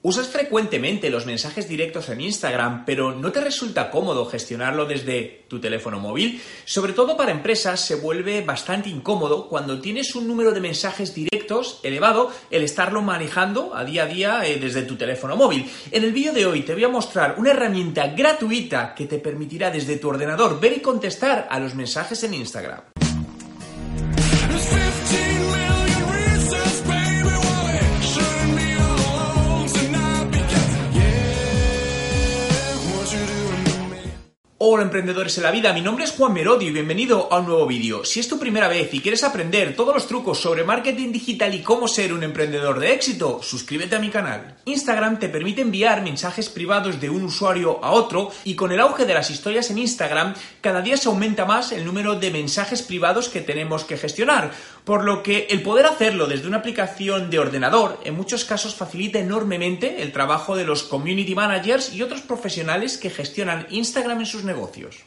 Usas frecuentemente los mensajes directos en Instagram, pero ¿no te resulta cómodo gestionarlo desde tu teléfono móvil? Sobre todo para empresas se vuelve bastante incómodo cuando tienes un número de mensajes directos elevado el estarlo manejando a día a día eh, desde tu teléfono móvil. En el vídeo de hoy te voy a mostrar una herramienta gratuita que te permitirá desde tu ordenador ver y contestar a los mensajes en Instagram. Hola emprendedores en la vida, mi nombre es Juan Merodio y bienvenido a un nuevo vídeo. Si es tu primera vez y quieres aprender todos los trucos sobre marketing digital y cómo ser un emprendedor de éxito, suscríbete a mi canal. Instagram te permite enviar mensajes privados de un usuario a otro y con el auge de las historias en Instagram, cada día se aumenta más el número de mensajes privados que tenemos que gestionar, por lo que el poder hacerlo desde una aplicación de ordenador en muchos casos facilita enormemente el trabajo de los community managers y otros profesionales que gestionan Instagram en sus negocios.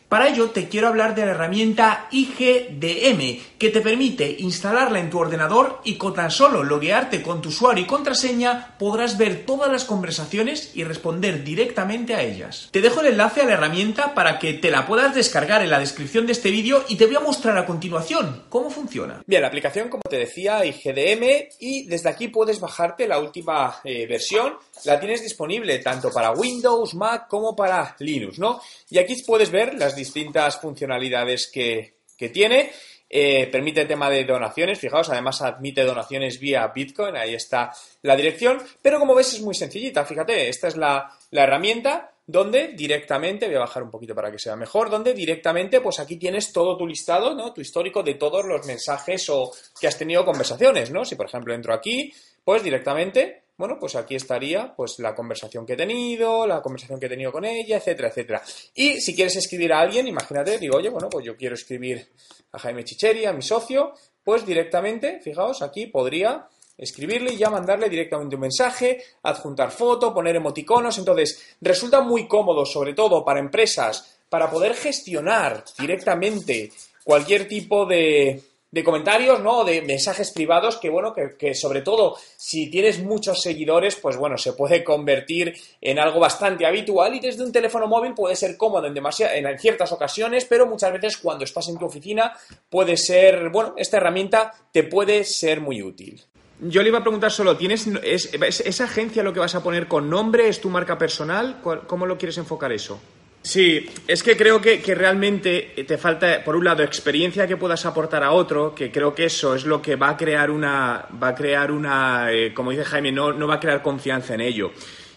Para ello te quiero hablar de la herramienta IGDM que te permite instalarla en tu ordenador y con tan solo loguearte con tu usuario y contraseña podrás ver todas las conversaciones y responder directamente a ellas. Te dejo el enlace a la herramienta para que te la puedas descargar en la descripción de este vídeo y te voy a mostrar a continuación cómo funciona. Bien, la aplicación como te decía IGDM y desde aquí puedes bajarte la última eh, versión. La tienes disponible tanto para Windows, Mac como para Linux, ¿no? Y aquí puedes ver las distintas funcionalidades que, tiene. Eh, permite el tema de donaciones, fijaos, además admite donaciones vía Bitcoin, ahí está la dirección, pero como ves es muy sencillita, fíjate, esta es la, la herramienta donde directamente, voy a bajar un poquito para que sea mejor, donde directamente pues aquí tienes todo tu listado, ¿no? Tu histórico de todos los mensajes o que has tenido conversaciones, ¿no? Si por ejemplo entro aquí, pues directamente bueno, pues aquí estaría pues la conversación que he tenido, la conversación que he tenido con ella, etcétera, etcétera. Y si quieres escribir a alguien, imagínate, digo, oye, bueno, pues yo quiero escribir a Jaime Chicheri, a mi socio, pues directamente, fijaos, aquí podría escribirle y ya mandarle directamente un mensaje, adjuntar foto, poner emoticonos. Entonces, resulta muy cómodo, sobre todo para empresas, para poder gestionar directamente cualquier tipo de, de comentarios, ¿no? De mensajes privados que, bueno, que, sobre todo si tienes muchos seguidores, pues bueno, se puede convertir en algo bastante habitual y desde un teléfono móvil puede ser cómodo en, en ciertas ocasiones, pero muchas veces cuando estás en tu oficina puede ser, bueno, esta herramienta te puede ser muy útil. Yo le iba a preguntar solo, ¿tienes es, esa agencia lo que vas a poner con nombre? ¿Es tu marca personal? ¿Cómo lo quieres enfocar eso? Sí, es que creo que, realmente te falta, por un lado, experiencia que puedas aportar a otro, que creo que eso es lo que va a crear una, va a crear una, eh, como dice Jaime, no, no va a crear confianza en ello.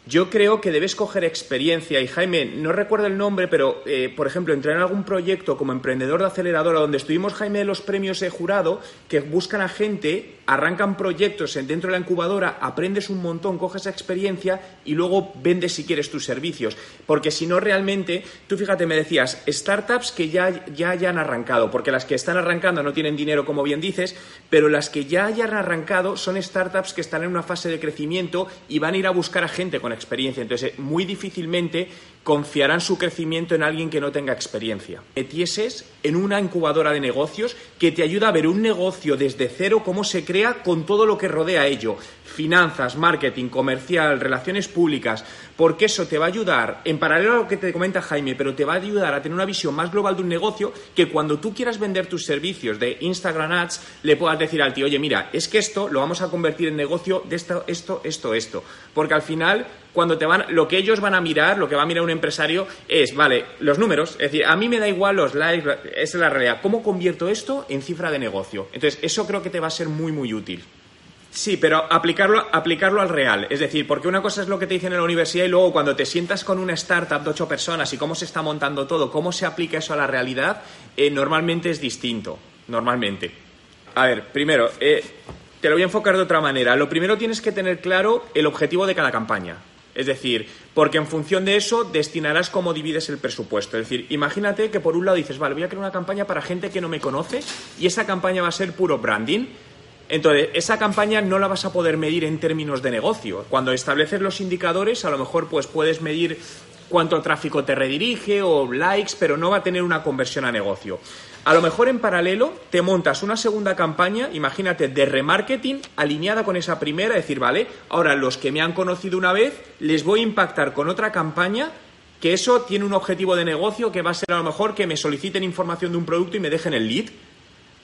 Yo creo que debes coger experiencia y Jaime, no recuerdo el nombre, pero eh, por ejemplo, entrar en algún proyecto como emprendedor de aceleradora donde estuvimos Jaime de los premios he jurado que buscan a gente, arrancan proyectos dentro de la incubadora, aprendes un montón, coges experiencia y luego vendes si quieres tus servicios. Porque si no realmente, tú fíjate, me decías, startups que ya, ya hayan arrancado, porque las que están arrancando no tienen dinero, como bien dices, pero las que ya hayan arrancado son startups que están en una fase de crecimiento y van a ir a buscar a gente con experiencia. Entonces, eh, muy difícilmente confiarán su crecimiento en alguien que no tenga experiencia. Metieses en una incubadora de negocios que te ayuda a ver un negocio desde cero, cómo se crea con todo lo que rodea ello. Finanzas, marketing, comercial, relaciones públicas, porque eso te va a ayudar, en paralelo a lo que te comenta Jaime, pero te va a ayudar a tener una visión más global de un negocio que cuando tú quieras vender tus servicios de Instagram Ads, le puedas decir al tío, oye, mira, es que esto lo vamos a convertir en negocio de esto, esto, esto, esto. Porque al final, cuando te van, lo que ellos van a mirar, lo que va a mirar un empresario es, vale, los números, es decir, a mí me da igual los likes, esa es la realidad. ¿Cómo convierto esto en cifra de negocio? Entonces, eso creo que te va a ser muy, muy útil. Sí, pero aplicarlo, aplicarlo al real. Es decir, porque una cosa es lo que te dicen en la universidad y luego cuando te sientas con una startup de ocho personas y cómo se está montando todo, cómo se aplica eso a la realidad, eh, normalmente es distinto. Normalmente. A ver, primero, eh, te lo voy a enfocar de otra manera. Lo primero tienes que tener claro el objetivo de cada campaña. Es decir, porque en función de eso destinarás cómo divides el presupuesto. Es decir, imagínate que por un lado dices, vale, voy a crear una campaña para gente que no me conoce y esa campaña va a ser puro branding. Entonces, esa campaña no la vas a poder medir en términos de negocio. Cuando estableces los indicadores, a lo mejor pues puedes medir cuánto tráfico te redirige o likes, pero no va a tener una conversión a negocio. A lo mejor en paralelo te montas una segunda campaña, imagínate, de remarketing alineada con esa primera, decir, vale, ahora los que me han conocido una vez les voy a impactar con otra campaña que eso tiene un objetivo de negocio que va a ser a lo mejor que me soliciten información de un producto y me dejen el lead.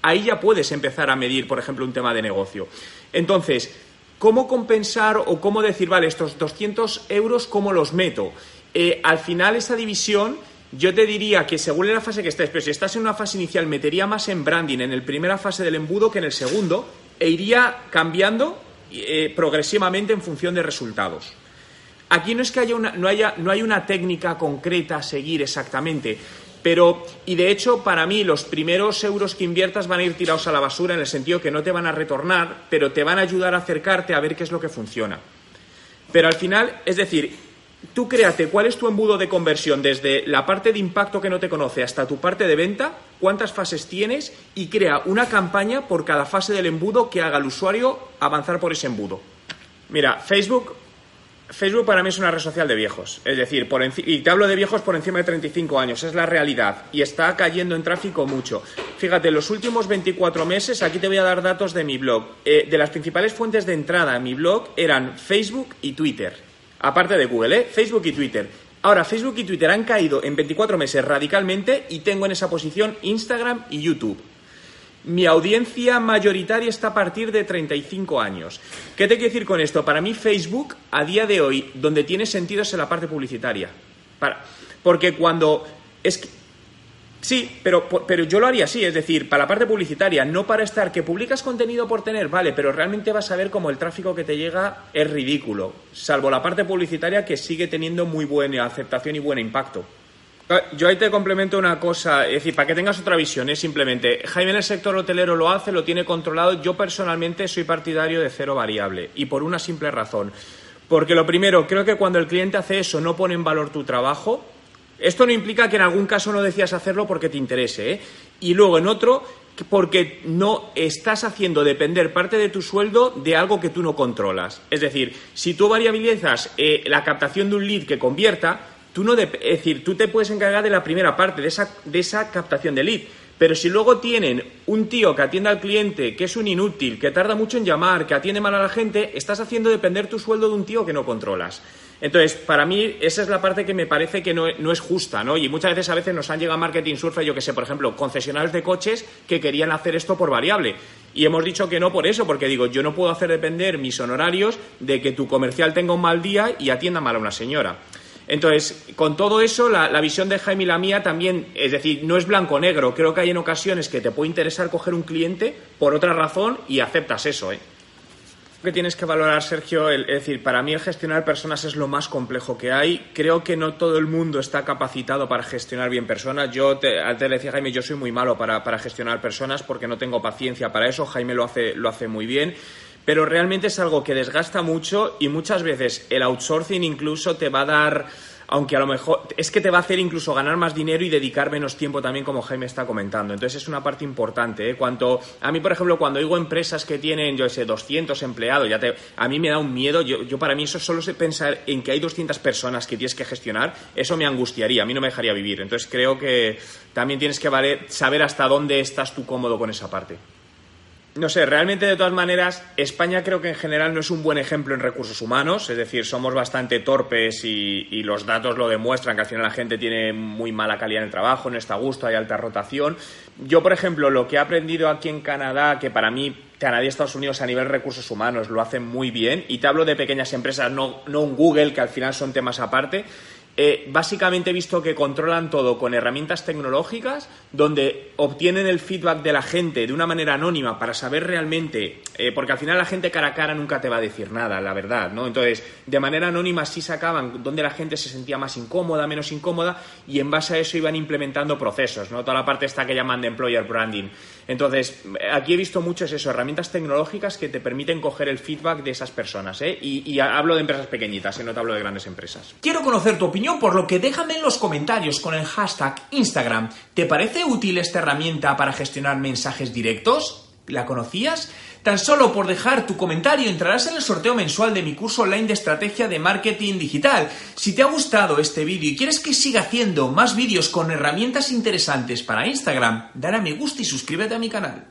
Ahí ya puedes empezar a medir, por ejemplo, un tema de negocio. Entonces, ¿cómo compensar o cómo decir, vale, estos 200 euros, cómo los meto? Eh, al final esa división yo te diría que según la fase que estés, pero si estás en una fase inicial, metería más en branding en la primera fase del embudo que en el segundo e iría cambiando eh, progresivamente en función de resultados. Aquí no es que haya una, no, haya, no hay una técnica concreta a seguir exactamente, pero, y de hecho, para mí, los primeros euros que inviertas van a ir tirados a la basura en el sentido que no te van a retornar, pero te van a ayudar a acercarte a ver qué es lo que funciona. Pero al final, es decir, tú créate cuál es tu embudo de conversión desde la parte de impacto que no te conoce hasta tu parte de venta, cuántas fases tienes y crea una campaña por cada fase del embudo que haga al usuario avanzar por ese embudo. Mira, Facebook, Facebook para mí es una red social de viejos, es decir, por y te hablo de viejos por encima de 35 años, es la realidad. Y está cayendo en tráfico mucho. Fíjate, los últimos 24 meses, aquí te voy a dar datos de mi blog, eh, de las principales fuentes de entrada a mi blog eran Facebook y Twitter aparte de Google, ¿eh? Facebook y Twitter. Ahora, Facebook y Twitter han caído en 24 meses radicalmente y tengo en esa posición Instagram y YouTube. Mi audiencia mayoritaria está a partir de 35 años. ¿Qué te quiero decir con esto? Para mí Facebook, a día de hoy, donde tiene sentido es en la parte publicitaria. porque cuando... Es que, Sí, pero, pero yo lo haría así, es decir, para la parte publicitaria, no para estar que publicas contenido por tener, vale, pero realmente vas a ver cómo el tráfico que te llega es ridículo, salvo la parte publicitaria que sigue teniendo muy buena aceptación y buen impacto. Ah, yo ahí te complemento una cosa, es decir, para que tengas otra visión, es simplemente, Jaime en el sector hotelero lo hace, lo tiene controlado, yo personalmente soy partidario de cero variable, y por una simple razón. Porque lo primero, creo que cuando el cliente hace eso no pone en valor tu trabajo, esto no implica que en algún caso no decías hacerlo porque te interese, ¿eh? Y luego en otro, porque no estás haciendo depender parte de tu sueldo de algo que tú no controlas. Es decir, si tú variabilizas eh, la captación de un lead que convierta, tú no es decir, tú te puedes encargar de la primera parte, de esa, de esa captación de lead. Pero si luego tienen un tío que atiende al cliente, que es un inútil, que tarda mucho en llamar, que atiende mal a la gente, estás haciendo depender tu sueldo de un tío que no controlas. Entonces, para mí, esa es la parte que me parece que no, es justa, ¿no? Y muchas veces a veces nos han llegado marketing surfe, yo que sé, por ejemplo, concesionarios de coches que querían hacer esto por variable. Y hemos dicho que no por eso, porque digo, yo no puedo hacer depender mis honorarios de que tu comercial tenga un mal día y atienda mal a una señora. Entonces, con todo eso, la, visión de Jaime y la mía también, es decir, no es blanco-negro. Creo que hay en ocasiones que te puede interesar coger un cliente por otra razón y aceptas eso, ¿eh? que tienes que valorar, Sergio, es decir, para mí el gestionar personas es lo más complejo que hay. Creo que no todo el mundo está capacitado para gestionar bien personas. Yo te, antes le decía Jaime, yo soy muy malo para, para, gestionar personas porque no tengo paciencia para eso. Jaime lo hace, lo hace muy bien. Pero realmente es algo que desgasta mucho y muchas veces el outsourcing incluso te va a dar aunque a lo mejor es que te va a hacer incluso ganar más dinero y dedicar menos tiempo también, como Jaime está comentando. Entonces es una parte importante. ¿eh? Cuanto, a mí, por ejemplo, cuando digo empresas que tienen, yo sé, 200 empleados, ya te, a mí me da un miedo. Yo, yo para mí eso solo es pensar en que hay 200 personas que tienes que gestionar, eso me angustiaría, a mí no me dejaría vivir. Entonces creo que también tienes que saber hasta dónde estás tú cómodo con esa parte no sé, realmente de todas maneras, España creo que en general no es un buen ejemplo en recursos humanos, es decir, somos bastante torpes y, los datos lo demuestran, que al final la gente tiene muy mala calidad en el trabajo, no está a gusto, hay alta rotación. Yo, por ejemplo, lo que he aprendido aquí en Canadá, que para mí Canadá y Estados Unidos a nivel recursos humanos lo hacen muy bien, y te hablo de pequeñas empresas, no, no un Google, que al final son temas aparte, eh, básicamente he visto que controlan todo con herramientas tecnológicas donde obtienen el feedback de la gente de una manera anónima para saber realmente, eh, porque al final la gente cara a cara nunca te va a decir nada, la verdad, ¿no? Entonces, de manera anónima sí sacaban donde la gente se sentía más incómoda, menos incómoda y en base a eso iban implementando procesos, ¿no? Toda la parte esta que llaman de employer branding. Entonces, aquí he visto mucho es eso, herramientas tecnológicas que te permiten coger el feedback de esas personas, ¿eh? Y, y hablo de empresas pequeñitas, ¿eh? no te hablo de grandes empresas. Quiero conocer tu opinión, por lo que déjame en los comentarios con el hashtag Instagram. ¿Te parece útil esta herramienta para gestionar mensajes directos? ¿La conocías? Tan solo por dejar tu comentario entrarás en el sorteo mensual de mi curso online de estrategia de marketing digital. Si te ha gustado este vídeo y quieres que siga haciendo más vídeos con herramientas interesantes para Instagram, dale a me gusta y suscríbete a mi canal.